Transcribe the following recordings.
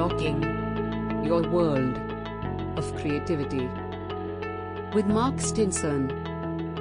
Unlocking Your World of Creativity with Mark Stinson.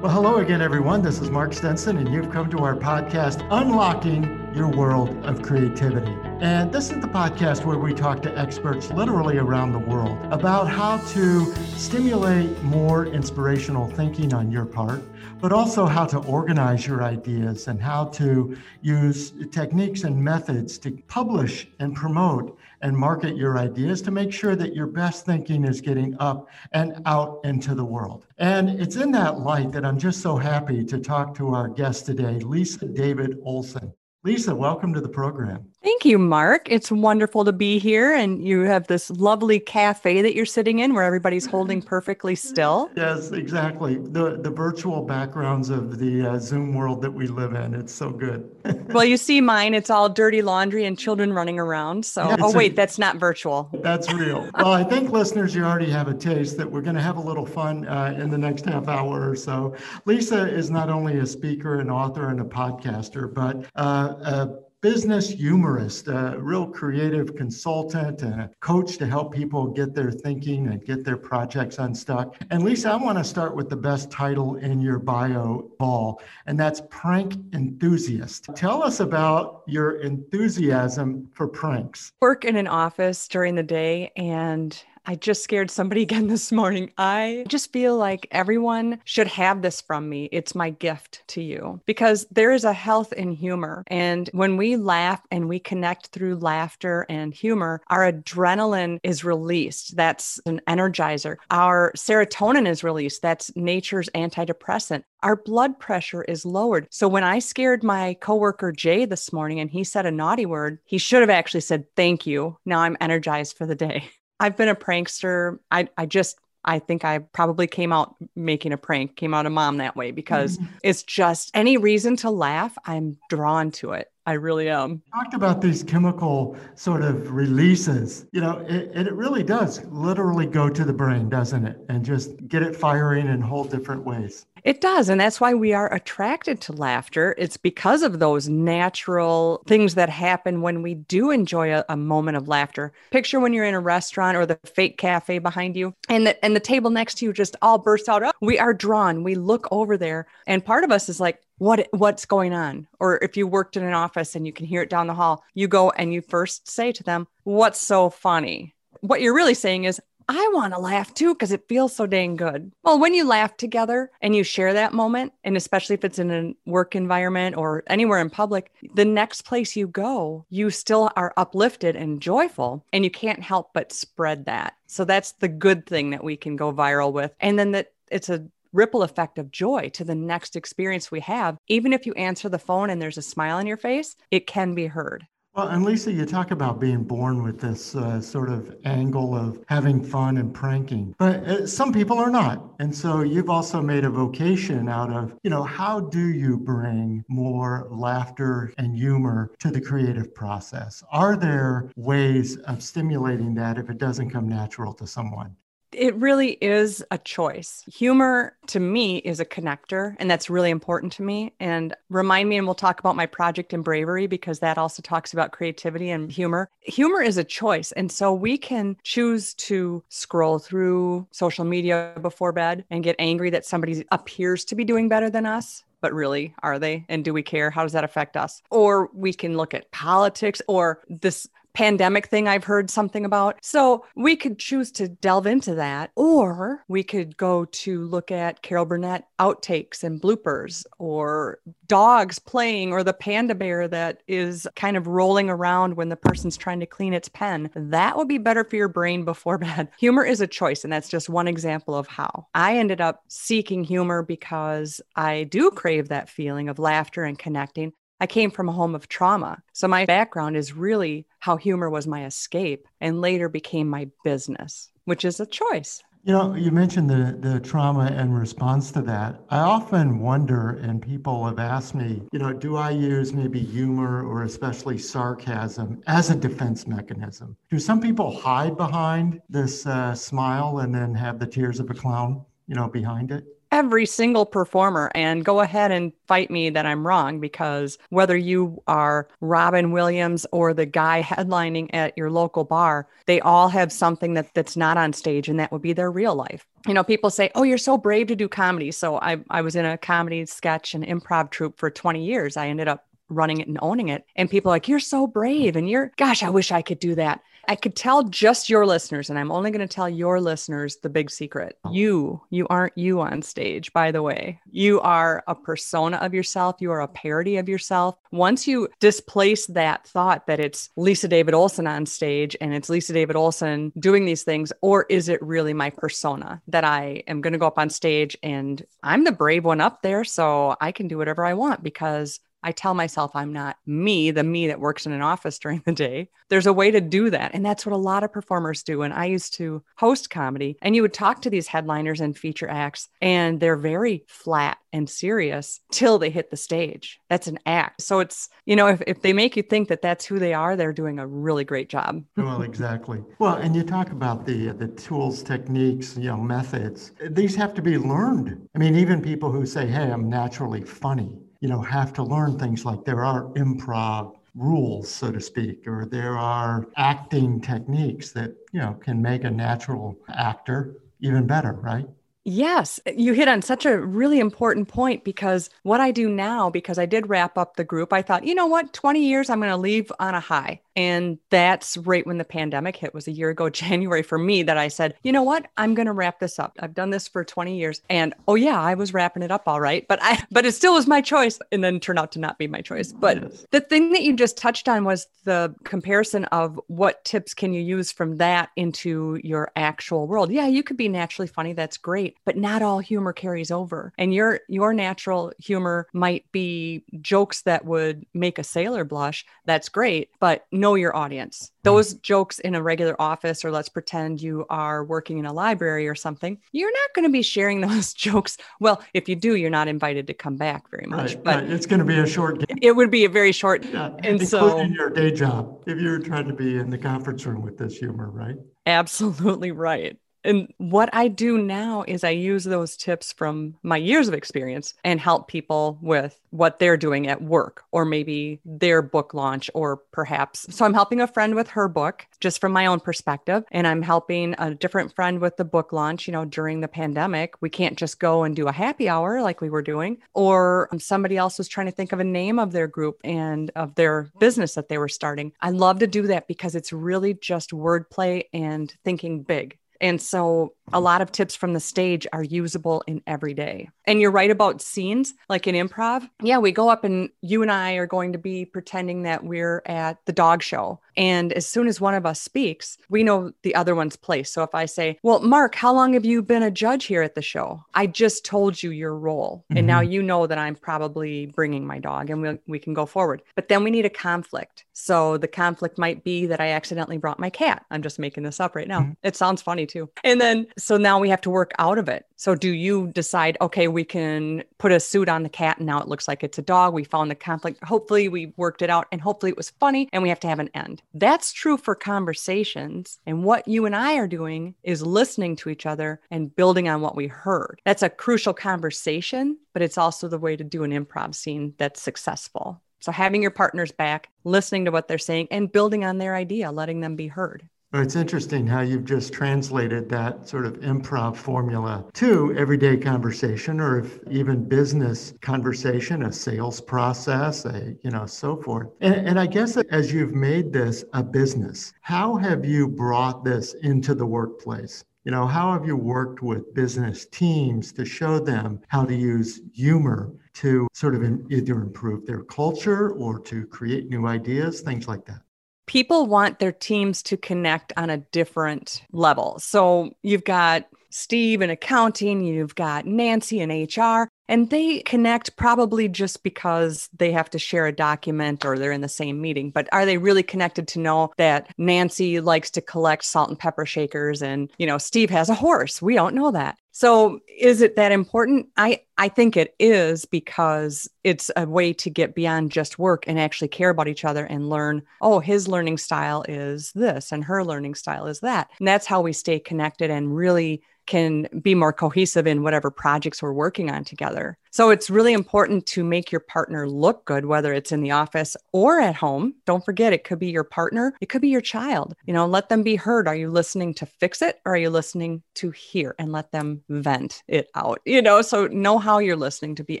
Well, hello again, everyone. This is Mark Stinson, and you've come to our podcast, Unlocking Your World of Creativity. And this is the podcast where we talk to experts literally around the world about how to stimulate more inspirational thinking on your part, but also how to organize your ideas and how to use techniques and methods to publish and promote and market your ideas to make sure that your best thinking is getting up and out into the world. And it's in that light that I'm just so happy to talk to our guest today, Lisa David Olson. Lisa, welcome to the program. Thank you, Mark. It's wonderful to be here. And you have this lovely cafe that you're sitting in where everybody's holding perfectly still. Yes, exactly. The, the virtual backgrounds of the uh, Zoom world that we live in. It's so good. well, you see mine, it's all dirty laundry and children running around. So, yeah, oh, wait, a, that's not virtual. That's real. well, I think listeners, you already have a taste that we're going to have a little fun uh, in the next half hour or so. Lisa is not only a speaker, an author, and a podcaster, but uh, a business humorist, a real creative consultant, and a coach to help people get their thinking and get their projects unstuck. And Lisa, I want to start with the best title in your bio ball, and that's prank enthusiast. Tell us about your enthusiasm for pranks. Work in an office during the day and I just scared somebody again this morning. I just feel like everyone should have this from me. It's my gift to you because there is a health in humor. And when we laugh and we connect through laughter and humor, our adrenaline is released. That's an energizer. Our serotonin is released. That's nature's antidepressant our blood pressure is lowered. So when I scared my coworker Jay this morning and he said a naughty word, he should have actually said thank you. Now I'm energized for the day. I've been a prankster. I, I just I think I probably came out making a prank, came out a mom that way because mm-hmm. it's just any reason to laugh, I'm drawn to it. I really am. Talked about these chemical sort of releases. You know, it, it really does literally go to the brain, doesn't it? And just get it firing in whole different ways. It does. And that's why we are attracted to laughter. It's because of those natural things that happen when we do enjoy a, a, moment of laughter. Picture when you're in a restaurant or the fake cafe behind you and the, and the table next to you just all bursts out. Oh, we are drawn. We look over there. And part of us is like, what what's going on or if you worked in an office and you can hear it down the hall you go and you first say to them what's so funny what you're really saying is I want to laugh too because it feels so dang good. Well, when you laugh together and you share that moment, and especially if it's in a work environment or anywhere in public, the next place you go, you still are uplifted and joyful, and you can't help but spread that. So that's the good thing that we can go viral with. And then that it's a ripple effect of joy to the next experience we have. Even if you answer the phone and there's a smile on your face, it can be heard. Well, and Lisa, you talk about being born with this uh, sort of angle of having fun and pranking, but uh, some people are not. And so you've also made a vocation out of, you know, how do you bring more laughter and humor to the creative process? Are there ways of stimulating that if it doesn't come natural to someone? It really is a choice. Humor to me is a connector, and that's really important to me. And remind me, and we'll talk about my project in bravery because that also talks about creativity and humor. Humor is a choice. And so we can choose to scroll through social media before bed and get angry that somebody appears to be doing better than us but really are they and do we care how does that affect us or we can look at politics or this pandemic thing I've heard something about. So we could choose to delve into that, or we could go to look at Carol Burnett outtakes and bloopers, or dogs playing, or the panda bear that is kind of rolling around when the person's trying to clean its pen. That would be better for your brain before bed. Humor is a choice, and that's just one example of how I ended up seeking humor because I do crave that feeling of laughter and connecting. I came from a home of trauma. So my background is really how humor was my escape and later became my business, which is a choice. You know, you mentioned the, the trauma and response to that. I often wonder, and people have asked me, you know, do I use maybe humor or especially sarcasm as a defense mechanism? Do some people hide behind this uh, smile and then have the tears of a clown, you know, behind it? Every single performer and go ahead and fight me that I'm wrong because whether you are Robin Williams or the guy headlining at your local bar, they all have something that that's not on stage and that would be their real life. You know, people say, "Oh, you're so brave to do comedy." So I I was in a comedy sketch and improv troupe for 20 years. I ended up running it and owning it. And people are like, "You're so mm. brave." And you're, "Gosh, I wish I could do that." I could tell just your listeners, and I'm only going to tell your listeners the big secret. Oh. You, you aren't you on stage, by the way. You are a persona of yourself. You are a parody of yourself. Once you displace that thought that it's Lisa David Olson on stage and it's Lisa David Olson doing these things, or is it really my persona that I am going to go up on stage and I'm the brave one up there, so I can do whatever I want because I tell myself I'm not me, the me that works in an office during the day. There's a way to do that. And that's what a lot of performers do. And I used to host comedy, and you would talk to these headliners and feature acts, and they're very flat and serious till they hit the stage. That's an act. So it's, you know, if, if they make you think that that's who they are, they're doing a really great job. well, exactly. Well, and you talk about the the tools, techniques, you know, methods. These have to be learned. I mean, even people who say, "Hey, I'm naturally funny." You know, have to learn things like there are improv rules, so to speak, or there are acting techniques that, you know, can make a natural actor even better, right? Yes, you hit on such a really important point because what I do now, because I did wrap up the group, I thought, you know what, 20 years, I'm going to leave on a high. And that's right when the pandemic hit was a year ago, January for me, that I said, you know what, I'm going to wrap this up. I've done this for 20 years. And oh yeah, I was wrapping it up all right, but I, but it still was my choice and then turned out to not be my choice. But the thing that you just touched on was the comparison of what tips can you use from that into your actual world. Yeah, you could be naturally funny. That's great but not all humor carries over. And your your natural humor might be jokes that would make a sailor blush. That's great, but know your audience. Those mm-hmm. jokes in a regular office or let's pretend you are working in a library or something, you're not going to be sharing those jokes. Well, if you do, you're not invited to come back very much. Right, but right. it's going to be a short game. It would be a very short yeah, and so your day job if you're trying to be in the conference room with this humor, right? Absolutely right. And what I do now is I use those tips from my years of experience and help people with what they're doing at work or maybe their book launch or perhaps. So I'm helping a friend with her book just from my own perspective. And I'm helping a different friend with the book launch. You know, during the pandemic, we can't just go and do a happy hour like we were doing. Or um, somebody else was trying to think of a name of their group and of their business that they were starting. I love to do that because it's really just wordplay and thinking big. And so a lot of tips from the stage are usable in every day. And you're right about scenes, like in improv. Yeah, we go up and you and I are going to be pretending that we're at the dog show. And as soon as one of us speaks, we know the other one's place. So if I say, Well, Mark, how long have you been a judge here at the show? I just told you your role. Mm-hmm. And now mm-hmm. you know that I'm probably bringing my dog and we, we can go forward. But then we need a conflict. So the conflict might be that I accidentally brought my cat. I'm just making this up right now. Mm-hmm. It sounds funny too. And then so now we have to work out of it. So do you decide, okay, we can put a suit on the cat and now it looks like it's a dog. We found the conflict. Hopefully we worked it out and hopefully it was funny and we have to have an end. That's true for conversations. And what you and I are doing is listening to each other and building on what we heard. That's a crucial conversation, but it's also the way to do an improv scene that's successful. So having your partners back, listening to what they're saying and building on their idea, letting them be heard. Well, it's interesting how you've just translated that sort of improv formula to everyday conversation or if even business conversation, a sales process, a, you know, so forth. And, and I guess as you've made this a business, how have you brought this into the workplace? You know, how have you worked with business teams to show them how to use humor to sort of either improve their culture or to create new ideas, things like that? People want their teams to connect on a different level. So you've got Steve in accounting, you've got Nancy in HR, and they connect probably just because they have to share a document or they're in the same meeting. But are they really connected to know that Nancy likes to collect salt and pepper shakers and, you know, Steve has a horse? We don't know that. So is it that important? I I think it is because it's a way to get beyond just work and actually care about each other and learn, oh, his learning style is this and her learning style is that. And that's how we stay connected and really can be more cohesive in whatever projects we're working on together. So it's really important to make your partner look good, whether it's in the office or at home. Don't forget, it could be your partner, it could be your child. You know, let them be heard. Are you listening to fix it or are you listening to hear and let them vent it out? You know, so know how you're listening to be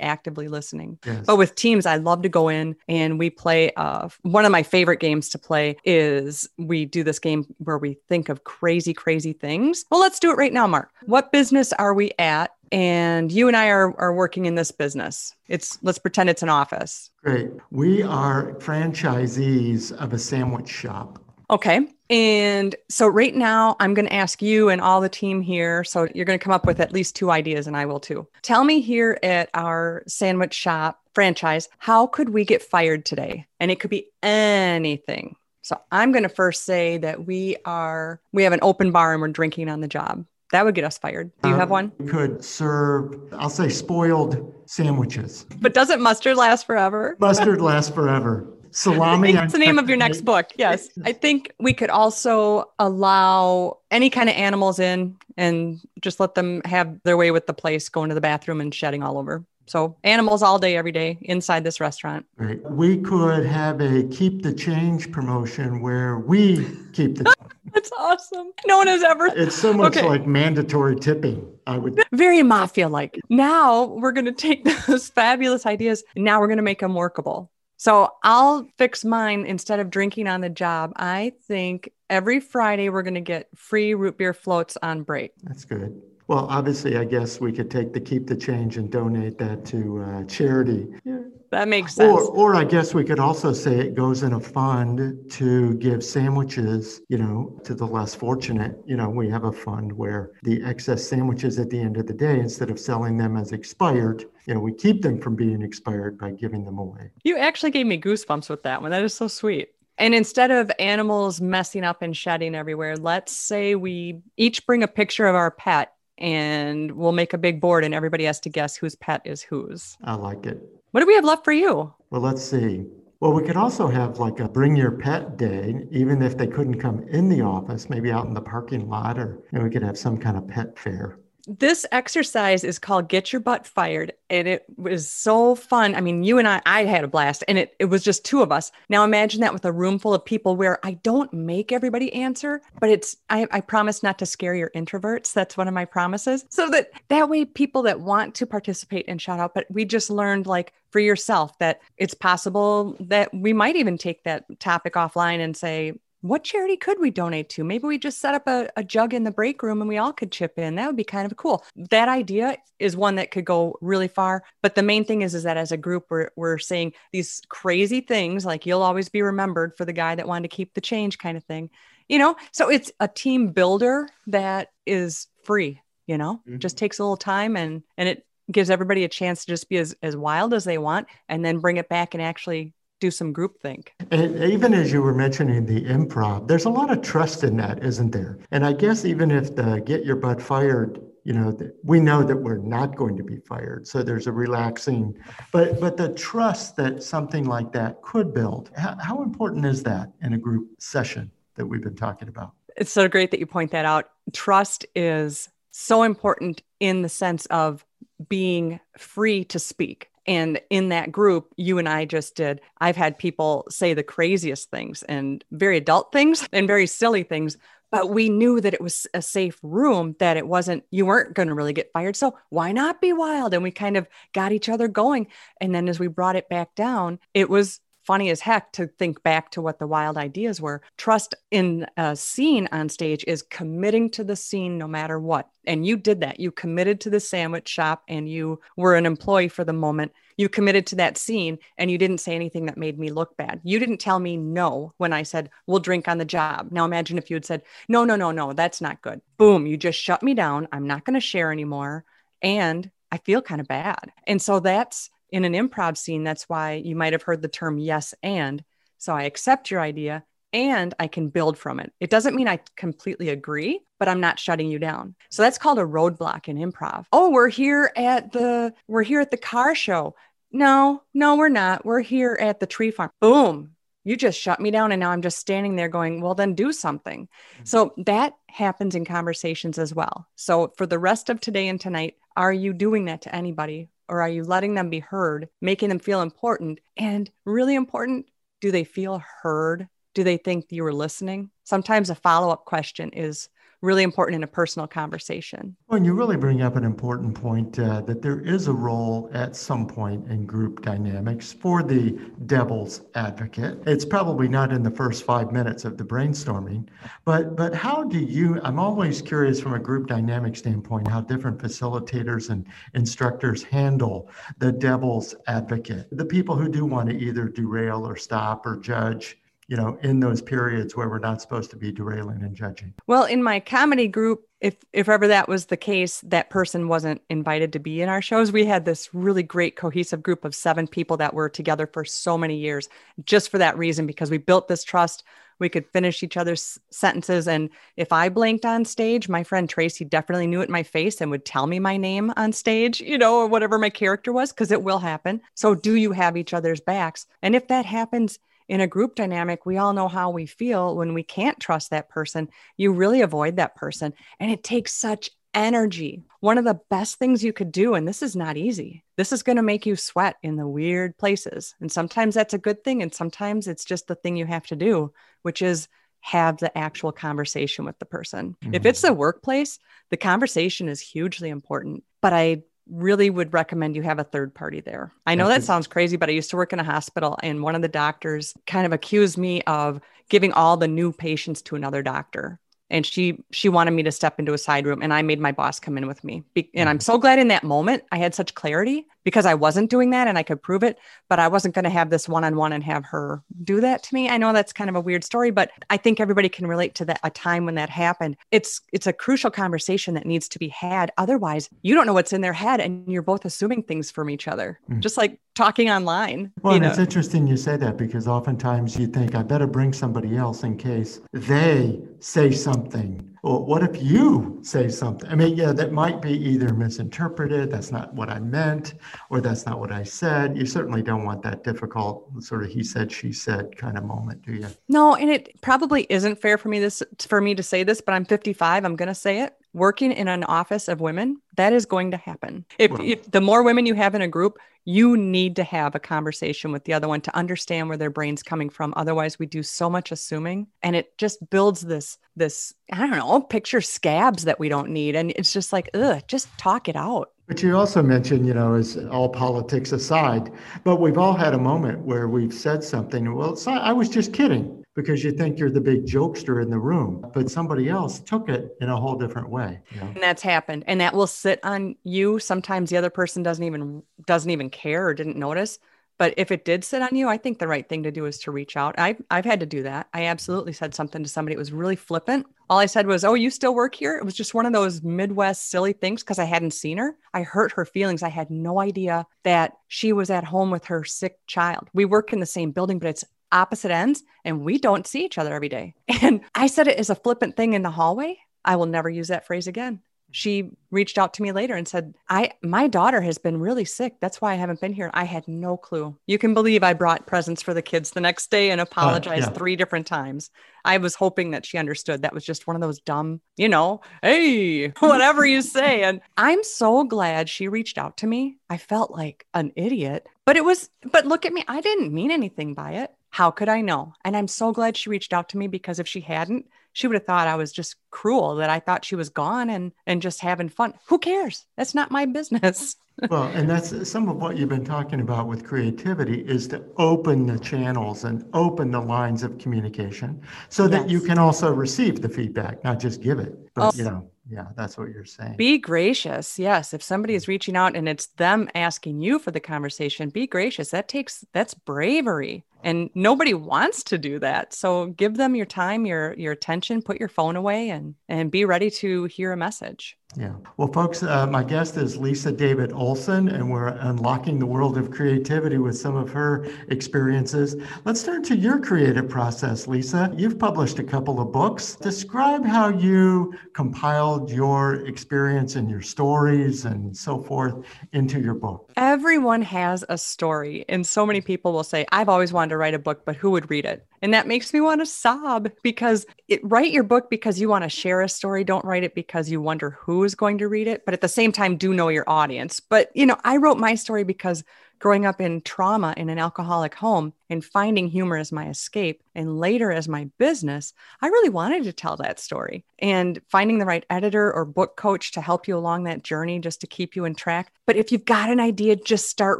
actively listening. Yes. But with teams, I love to go in and we play. Uh, one of my favorite games to play is we do this game where we think of crazy, crazy things. Well, let's do it right now, Mark. What business are we at? And you and I are, are working in this business. It's let's pretend it's an office. Great. We are franchisees of a sandwich shop. Okay. And so right now, I'm going to ask you and all the team here. So you're going to come up with at least two ideas, and I will too. Tell me here at our sandwich shop franchise, how could we get fired today? And it could be anything. So I'm going to first say that we are, we have an open bar and we're drinking on the job. That would get us fired. Do you have one? Could serve, I'll say, spoiled sandwiches. But doesn't mustard last forever? Mustard lasts forever. Salami. That's the name of your next book. Yes. I think we could also allow any kind of animals in and just let them have their way with the place, going to the bathroom and shedding all over. So animals all day, every day inside this restaurant. Right. We could have a keep the change promotion where we keep the. That's awesome. No one has ever. It's so much okay. like mandatory tipping. I would. Very mafia like. Now we're going to take those fabulous ideas. Now we're going to make them workable. So I'll fix mine instead of drinking on the job. I think every Friday we're going to get free root beer floats on break. That's good. Well, obviously, I guess we could take the keep the change and donate that to uh, charity. Yeah. That makes sense. Or, or I guess we could also say it goes in a fund to give sandwiches, you know, to the less fortunate. You know, we have a fund where the excess sandwiches at the end of the day, instead of selling them as expired, you know, we keep them from being expired by giving them away. You actually gave me goosebumps with that one. That is so sweet. And instead of animals messing up and shedding everywhere, let's say we each bring a picture of our pet and we'll make a big board and everybody has to guess whose pet is whose. I like it. What do we have left for you? Well, let's see. Well, we could also have like a bring your pet day, even if they couldn't come in the office, maybe out in the parking lot, or and we could have some kind of pet fair this exercise is called Get Your Butt Fired. And it was so fun. I mean, you and I, I had a blast, and it, it was just two of us. Now imagine that with a room full of people where I don't make everybody answer, but it's, I, I promise not to scare your introverts. That's one of my promises. So that that way, people that want to participate and shout out, but we just learned like for yourself that it's possible that we might even take that topic offline and say, what charity could we donate to? Maybe we just set up a, a, jug in the break room and we all could chip in. That would be kind of cool. That idea is one that could go really far. But the main thing is, is that as a group, we're, we're saying these crazy things like you'll always be remembered for the guy that wanted to keep the change kind of thing. You know, so it's a team builder that is free, you know, mm-hmm. just takes a little time and and it gives everybody a chance to just be as, as wild as they want and then bring it back and actually do some groupthink. And even as you were mentioning the improv, there's a lot of trust in that, isn't there? And I guess even if the get your butt fired, you know, we know that we're not going to be fired. So there's a relaxing, but but the trust that something like that could build. How, how important is that in a group session that we've been talking about? It's so great that you point that out. Trust is so important in the sense of being free to speak and in that group, you and I just did, I've had people say the craziest things and very adult things and very silly things. But we knew that it was a safe room, that it wasn't, you weren't going to really get fired. So why not be wild? And we kind of got each other going. And then as we brought it back down, it was funny as heck to think back to what the wild ideas were. Trust in a scene on stage is committing to the scene no matter what. And you did that. You committed to the sandwich shop and you were an employee for the moment. You committed to that scene and you didn't say anything that made me look bad. You didn't tell me no when I said, we'll drink on the job. Now imagine if you had said, no, no, no, no, that's not good. Boom, you just shut me down. I'm not going to share anymore. And I feel kind of bad. And so that's in an improv scene, that's why you might have heard the term yes and. So I accept your idea and I can build from it. It doesn't mean I completely agree, but I'm not shutting you down. So that's called a roadblock in improv. Oh, we're here at the we're here at the car show. No, no, we're not. We're here at the tree farm. Boom. You just shut me down and now I'm just standing there going, "Well, then do something." Mm-hmm. So that happens in conversations as well. So for the rest of today and tonight, are you doing that to anybody or are you letting them be heard, making them feel important? And really important, do they feel heard? Do they think you were listening? Sometimes a follow up question is really important in a personal conversation. Well, and you really bring up an important point uh, that there is a role at some point in group dynamics for the devil's advocate. It's probably not in the first five minutes of the brainstorming, but but how do you? I'm always curious from a group dynamic standpoint how different facilitators and instructors handle the devil's advocate, the people who do want to either derail or stop or judge you know, in those periods where we're not supposed to be derailing and judging. Well, in my comedy group, if if ever that was the case, that person wasn't invited to be in our shows. We had this really great cohesive group of seven people that were together for so many years, just for that reason, because we built this trust. We could finish each other's sentences. And if I blinked on stage, my friend Tracy definitely knew it in my face and would tell me my name on stage, you know, or whatever my character was, because it will happen. So, do you have each other's backs? And if that happens, in a group dynamic, we all know how we feel when we can't trust that person. You really avoid that person. And it takes such energy. One of the best things you could do, and this is not easy, this is going to make you sweat in the weird places. And sometimes that's a good thing. And sometimes it's just the thing you have to do, which is have the actual conversation with the person. Mm-hmm. If it's the workplace, the conversation is hugely important. But I really would recommend you have a third party there. I know that sounds crazy, but I used to work in a hospital and one of the doctors kind of accused me of giving all the new patients to another doctor and she she wanted me to step into a side room and i made my boss come in with me and i'm mm-hmm. so glad in that moment i had such clarity because i wasn't doing that and i could prove it but i wasn't going to have this one-on-one and have her do that to me. I know that's kind of a weird story but i think everybody can relate to that a time when that happened. It's it's a crucial conversation that needs to be had. Otherwise you don't know what's in their head and you're both assuming things from each other mm. just like talking online well it's interesting you say that because oftentimes you think i better bring somebody else in case they say something well, what if you say something? I mean, yeah, that might be either misinterpreted, that's not what I meant, or that's not what I said. You certainly don't want that difficult sort of he said, she said kind of moment, do you? No, and it probably isn't fair for me this for me to say this, but I'm 55. I'm gonna say it. Working in an office of women, that is going to happen. If, well, if the more women you have in a group, you need to have a conversation with the other one to understand where their brain's coming from. Otherwise we do so much assuming and it just builds this this i don't know picture scabs that we don't need. And it's just like ugh just talk it out. But you also mentioned, you know, as all politics aside, but we've all had a moment where we've said something. Well, not, I was just kidding because you think you're the big jokester in the room, but somebody else took it in a whole different way. You know? And that's happened, and that will sit on you. Sometimes the other person doesn't even doesn't even care or didn't notice. But if it did sit on you, I think the right thing to do is to reach out. I've, I've had to do that. I absolutely said something to somebody. It was really flippant. All I said was, Oh, you still work here? It was just one of those Midwest silly things because I hadn't seen her. I hurt her feelings. I had no idea that she was at home with her sick child. We work in the same building, but it's opposite ends and we don't see each other every day. And I said it as a flippant thing in the hallway. I will never use that phrase again she reached out to me later and said, I my daughter has been really sick. That's why I haven't been here. I had no clue. You can believe I brought presents for the kids the next day and apologized uh, yeah. three different times. I was hoping that she understood. That was just one of those dumb, you know, hey, whatever you say. And I'm so glad she reached out to me. I felt like an idiot, but it was, but look at me. I didn't mean anything by it. How could I know? And I'm so glad she reached out to me because if she hadn't, she would have thought I was just cruel that I thought she was gone and and just having fun. Who cares? That's not my business. well, and that's some of what you've been talking about with creativity is to open the channels and open the lines of communication so that you can also receive the feedback, not just give it. But oh. you know, yeah, that's what you're saying. Be gracious. Yes. If somebody is reaching out and it's them asking you for the conversation, be gracious. That takes that's bravery. And nobody wants to do that. So give them your time, your your attention, put your phone away and and be ready to hear a message. Yeah. Well, folks, uh, my guest is Lisa David Olson, and we're unlocking the world of creativity with some of her experiences. Let's turn to your creative process, Lisa. You've published a couple of books. Describe how you compiled your experience and your stories and so forth into your book. Everyone has a story, and so many people will say, I've always wanted to write a book, but who would read it? And that makes me want to sob because it, write your book because you want to share a story. Don't write it because you wonder who is going to read it. But at the same time, do know your audience. But, you know, I wrote my story because growing up in trauma in an alcoholic home and finding humor as my escape and later as my business, I really wanted to tell that story. And finding the right editor or book coach to help you along that journey just to keep you in track. But if you've got an idea, just start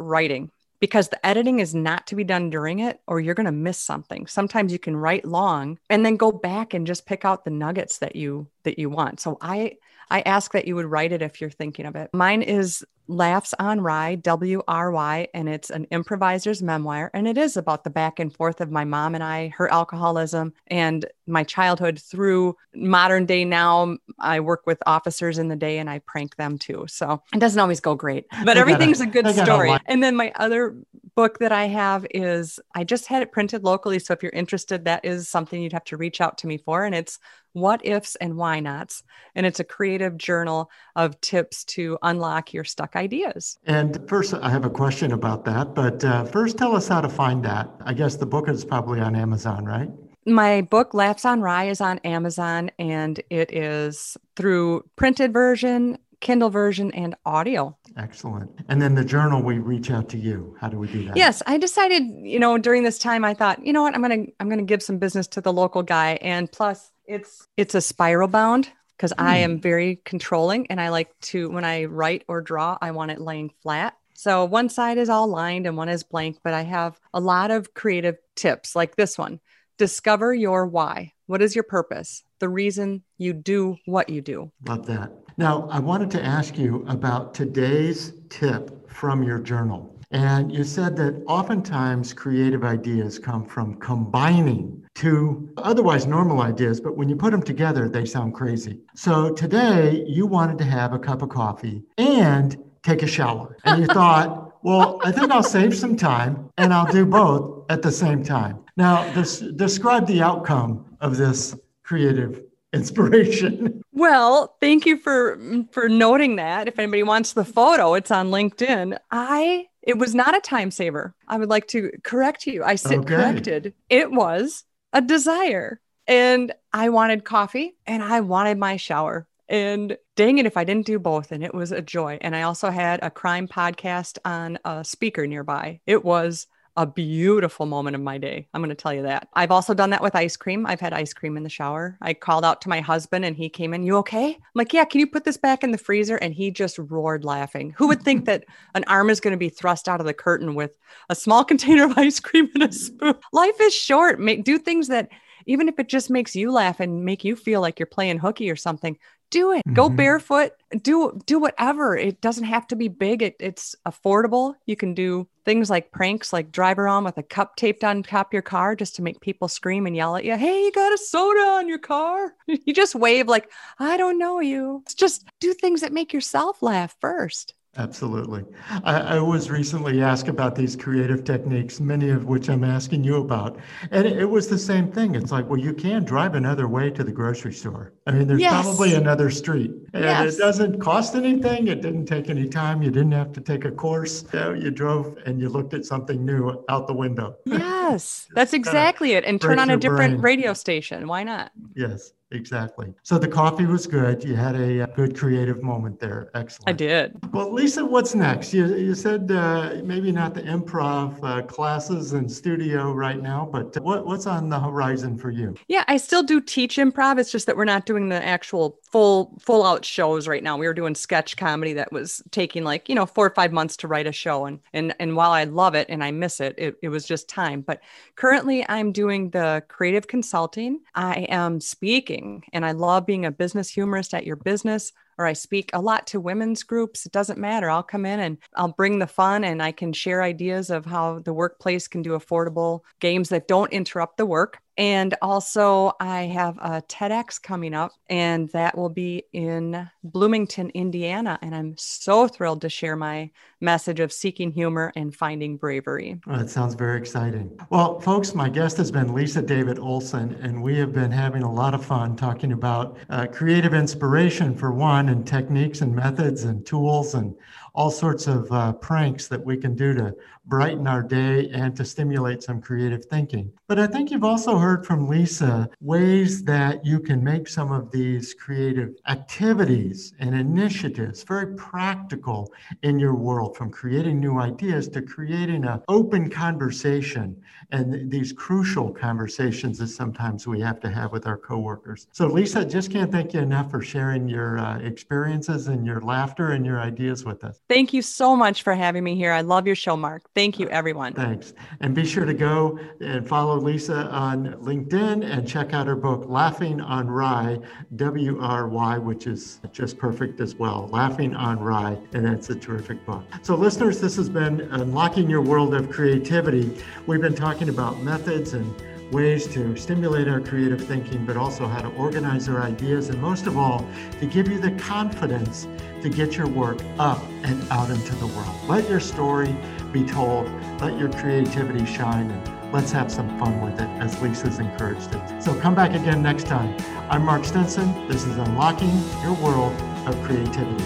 writing because the editing is not to be done during it or you're going to miss something. Sometimes you can write long and then go back and just pick out the nuggets that you that you want. So I I ask that you would write it if you're thinking of it. Mine is Laughs on Rye, W R Y, and it's an improviser's memoir. And it is about the back and forth of my mom and I, her alcoholism, and my childhood through modern day now. I work with officers in the day and I prank them too. So it doesn't always go great, but everything's a good story. And then my other book that I have is I just had it printed locally. So if you're interested, that is something you'd have to reach out to me for. And it's What Ifs and Why Nots. And it's a creative journal of tips to unlock your stuck ideas. And first, I have a question about that. But uh, first, tell us how to find that. I guess the book is probably on Amazon, right? My book, Laughs on rye is on Amazon and it is through printed version, Kindle version, and audio. Excellent. And then the journal, we reach out to you. How do we do that? Yes, I decided, you know, during this time, I thought, you know what, I'm gonna I'm gonna give some business to the local guy, and plus, it's it's a spiral bound because mm. I hmm. am very controlling, and I like to when I write or draw, I want it laying flat. So one side is all lined and one is blank, but I have a lot of creative tips like this one. Discover your why. What is your purpose? The reason you do what you do. Love that. Now, I wanted to ask you about today's tip from your journal. And you said that oftentimes creative ideas come from combining two otherwise normal ideas, but when you put them together, they sound crazy. So today you wanted to have a cup of coffee and take a shower. And you thought, well, I think I'll save some time and I'll do both at the same time. Now, this, describe the outcome of this creative inspiration. Well, thank you for for noting that. If anybody wants the photo, it's on LinkedIn. I it was not a time saver. I would like to correct you. I sit okay. corrected. It was a desire. And I wanted coffee and I wanted my shower. And dang it, if I didn't do both, and it was a joy. And I also had a crime podcast on a speaker nearby. It was a beautiful moment of my day. I'm going to tell you that. I've also done that with ice cream. I've had ice cream in the shower. I called out to my husband and he came in, You okay? I'm like, Yeah, can you put this back in the freezer? And he just roared laughing. Who would think that an arm is going to be thrust out of the curtain with a small container of ice cream and a spoon? Life is short. Make, do things that even if it just makes you laugh and make you feel like you're playing hooky or something, do it. Mm-hmm. Go barefoot. Do do whatever. It doesn't have to be big. It, it's affordable. You can do things like pranks, like drive around with a cup taped on top of your car just to make people scream and yell at you. Hey, you got a soda on your car? You just wave like, I don't know you. It's just do things that make yourself laugh first. Absolutely. I, I, was recently asked about these creative techniques, many of which I'm asking you about. And it, it, was the same thing. It's like, well, you can drive another way to the grocery store. I mean, there's yes. probably another street. And yes. it doesn't cost anything. It didn't take any time. You didn't have to take a course. You, know, you drove and you looked at something new out the window. Yes, that's exactly it. And turn on a different brain. radio station. Why not? Yes. Exactly. So the coffee was good. You had a, a, good creative moment there. Excellent. I did. Well, Lisa, what's next? You, you said uh, maybe not the improv uh, classes and studio right now, but what, what's on the horizon for you? Yeah, I still do teach improv. It's just that we're not doing the actual full full out shows right now. We were doing sketch comedy that was taking like you know four or five months to write a show, and and and while I love it and I miss it, it, it was just time. But currently, I'm doing the creative consulting. I am speaking and I love being a business humorist at your business. Or I speak a lot to women's groups. It doesn't matter. I'll come in and I'll bring the fun and I can share ideas of how the workplace can do affordable games that don't interrupt the work. And also, I have a TEDx coming up, and that will be in Bloomington, Indiana. And I'm so thrilled to share my message of seeking humor and finding bravery. That sounds very exciting. Well, folks, my guest has been Lisa David Olson, and we have been having a lot of fun talking about uh, creative inspiration for one, and techniques and methods and tools and all sorts of uh, pranks that we can do to brighten our day and to stimulate some creative thinking. But I think you've also heard from Lisa ways that you can make some of these creative activities and initiatives very practical in your world, from creating new ideas to creating an open conversation and these crucial conversations that sometimes we have to have with our coworkers. So, Lisa, just can't thank you enough for sharing your uh, experiences and your laughter and your ideas with us. Thank you so much for having me here. I love your show, Mark. Thank you, everyone. Thanks. And be sure to go and follow Lisa on LinkedIn and check out her book, Laughing on Rye, W R Y, which is just perfect as well. Laughing on Rye. And that's a terrific book. So, listeners, this has been Unlocking Your World of Creativity. We've been talking about methods and ways to stimulate our creative thinking, but also how to organize our ideas, and most of all, to give you the confidence to get your work up and out into the world. Let your story be told, let your creativity shine, and let's have some fun with it as Lisa's encouraged it. So come back again next time. I'm Mark Stinson. This is Unlocking Your World of Creativity.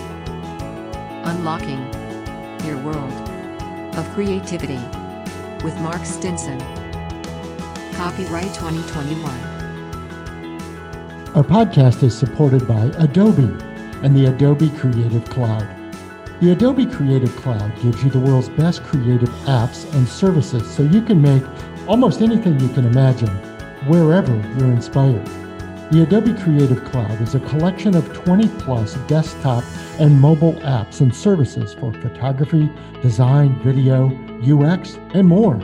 Unlocking Your World of Creativity with Mark Stinson. Copyright 2021. Our podcast is supported by Adobe and the Adobe Creative Cloud. The Adobe Creative Cloud gives you the world's best creative apps and services so you can make almost anything you can imagine wherever you're inspired. The Adobe Creative Cloud is a collection of 20 plus desktop and mobile apps and services for photography, design, video, UX, and more.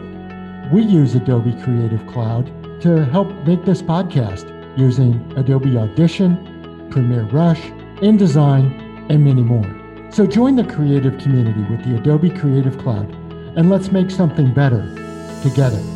We use Adobe Creative Cloud to help make this podcast using Adobe Audition, Premiere Rush, InDesign, and many more. So join the creative community with the Adobe Creative Cloud and let's make something better together.